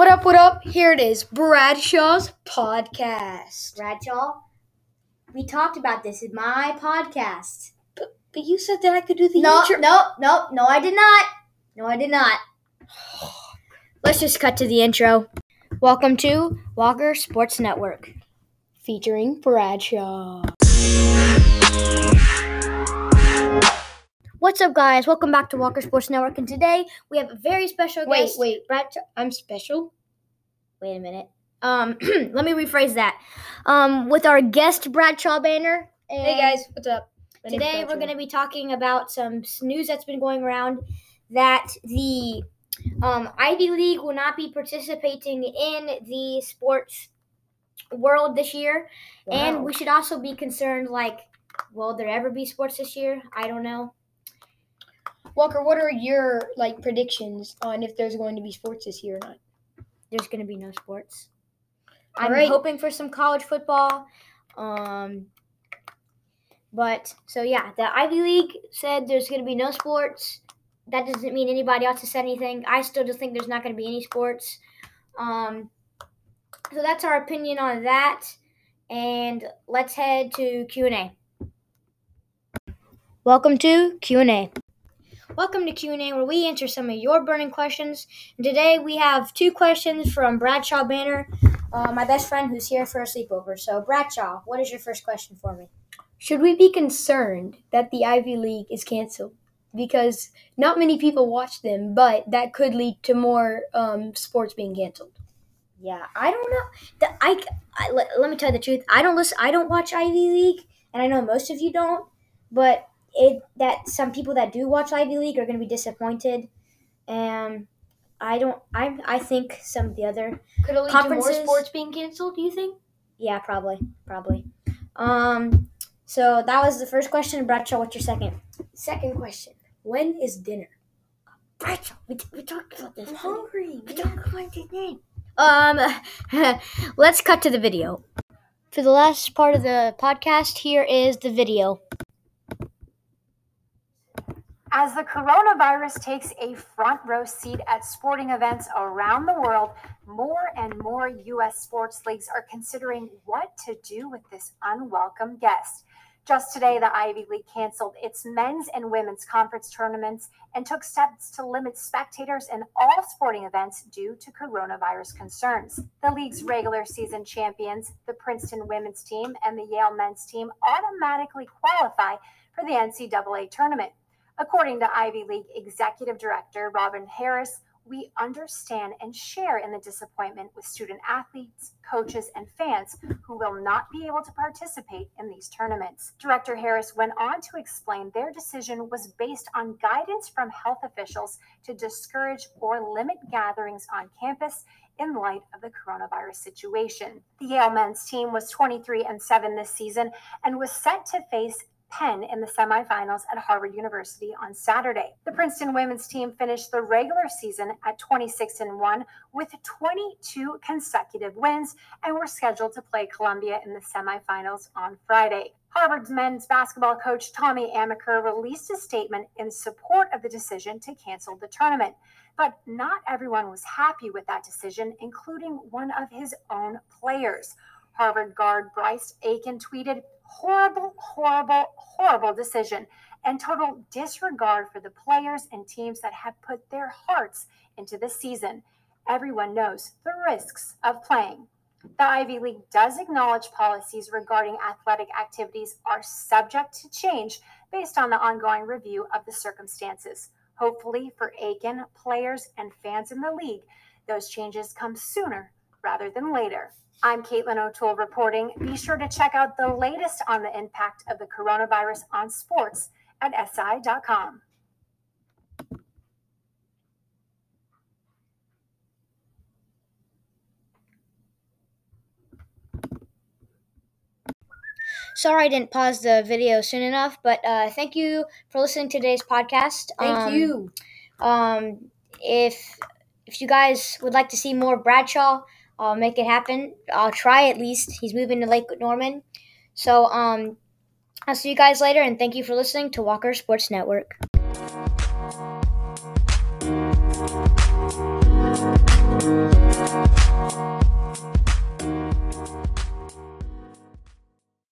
What up, what up? Here it is Bradshaw's podcast. Bradshaw, we talked about this in my podcast. But, but you said that I could do the No, intro. no, no, no, I did not. No, I did not. Let's just cut to the intro. Welcome to Walker Sports Network. Featuring Bradshaw. What's up, guys? Welcome back to Walker Sports Network, and today we have a very special Wait, guest. wait. wait, Brad, I'm special. Wait a minute. Um, let me rephrase that. Um, with our guest Bradshaw Banner. Hey guys, what's up? My Today we're going to be talking about some news that's been going around that the um, Ivy League will not be participating in the sports world this year, and we should also be concerned. Like, will there ever be sports this year? I don't know. Walker, what are your like predictions on if there's going to be sports this year or not? There's going to be no sports. All I'm right. hoping for some college football. Um, but so yeah, the Ivy League said there's going to be no sports. That doesn't mean anybody else has said anything. I still just think there's not going to be any sports. Um, so that's our opinion on that. And let's head to Q and A. Welcome to Q and A. Welcome to Q and A, where we answer some of your burning questions. And today we have two questions from Bradshaw Banner, uh, my best friend who's here for a sleepover. So Bradshaw, what is your first question for me? Should we be concerned that the Ivy League is canceled? Because not many people watch them, but that could lead to more um, sports being canceled. Yeah, I don't know. The, I, I let, let me tell you the truth. I don't listen. I don't watch Ivy League, and I know most of you don't. But it that some people that do watch Ivy League are going to be disappointed, and I don't. I I think some of the other Could it lead Conferences- to more sports being canceled? Do you think? yeah probably probably. Um. So that was the first question. Bradshaw, what's your second? Second question: When is dinner? Bradshaw, we, we talked about this. I'm hungry. We talked about his name. Um, let's cut to the video. For the last part of the podcast, here is the video. As the coronavirus takes a front row seat at sporting events around the world, more and more U.S. sports leagues are considering what to do with this unwelcome guest. Just today, the Ivy League canceled its men's and women's conference tournaments and took steps to limit spectators in all sporting events due to coronavirus concerns. The league's regular season champions, the Princeton women's team and the Yale men's team, automatically qualify for the NCAA tournament. According to Ivy League Executive Director Robin Harris, we understand and share in the disappointment with student athletes, coaches, and fans who will not be able to participate in these tournaments. Director Harris went on to explain their decision was based on guidance from health officials to discourage or limit gatherings on campus in light of the coronavirus situation. The Yale men's team was 23 and 7 this season and was set to face Penn in the semifinals at Harvard University on Saturday. The Princeton women's team finished the regular season at 26 and 1 with 22 consecutive wins and were scheduled to play Columbia in the semifinals on Friday. Harvard's men's basketball coach Tommy Amaker released a statement in support of the decision to cancel the tournament. But not everyone was happy with that decision, including one of his own players. Harvard guard Bryce Aiken tweeted, horrible, horrible, horrible decision and total disregard for the players and teams that have put their hearts into the season. Everyone knows the risks of playing. The Ivy League does acknowledge policies regarding athletic activities are subject to change based on the ongoing review of the circumstances. Hopefully, for Aiken, players, and fans in the league, those changes come sooner rather than later. I'm Caitlin O'Toole reporting. Be sure to check out the latest on the impact of the coronavirus on sports at SI.com. Sorry I didn't pause the video soon enough, but uh, thank you for listening to today's podcast. Thank Um, you. Um, if if you guys would like to see more Bradshaw, I'll make it happen. I'll try at least. He's moving to Lake Norman. So um, I'll see you guys later, and thank you for listening to Walker Sports Network.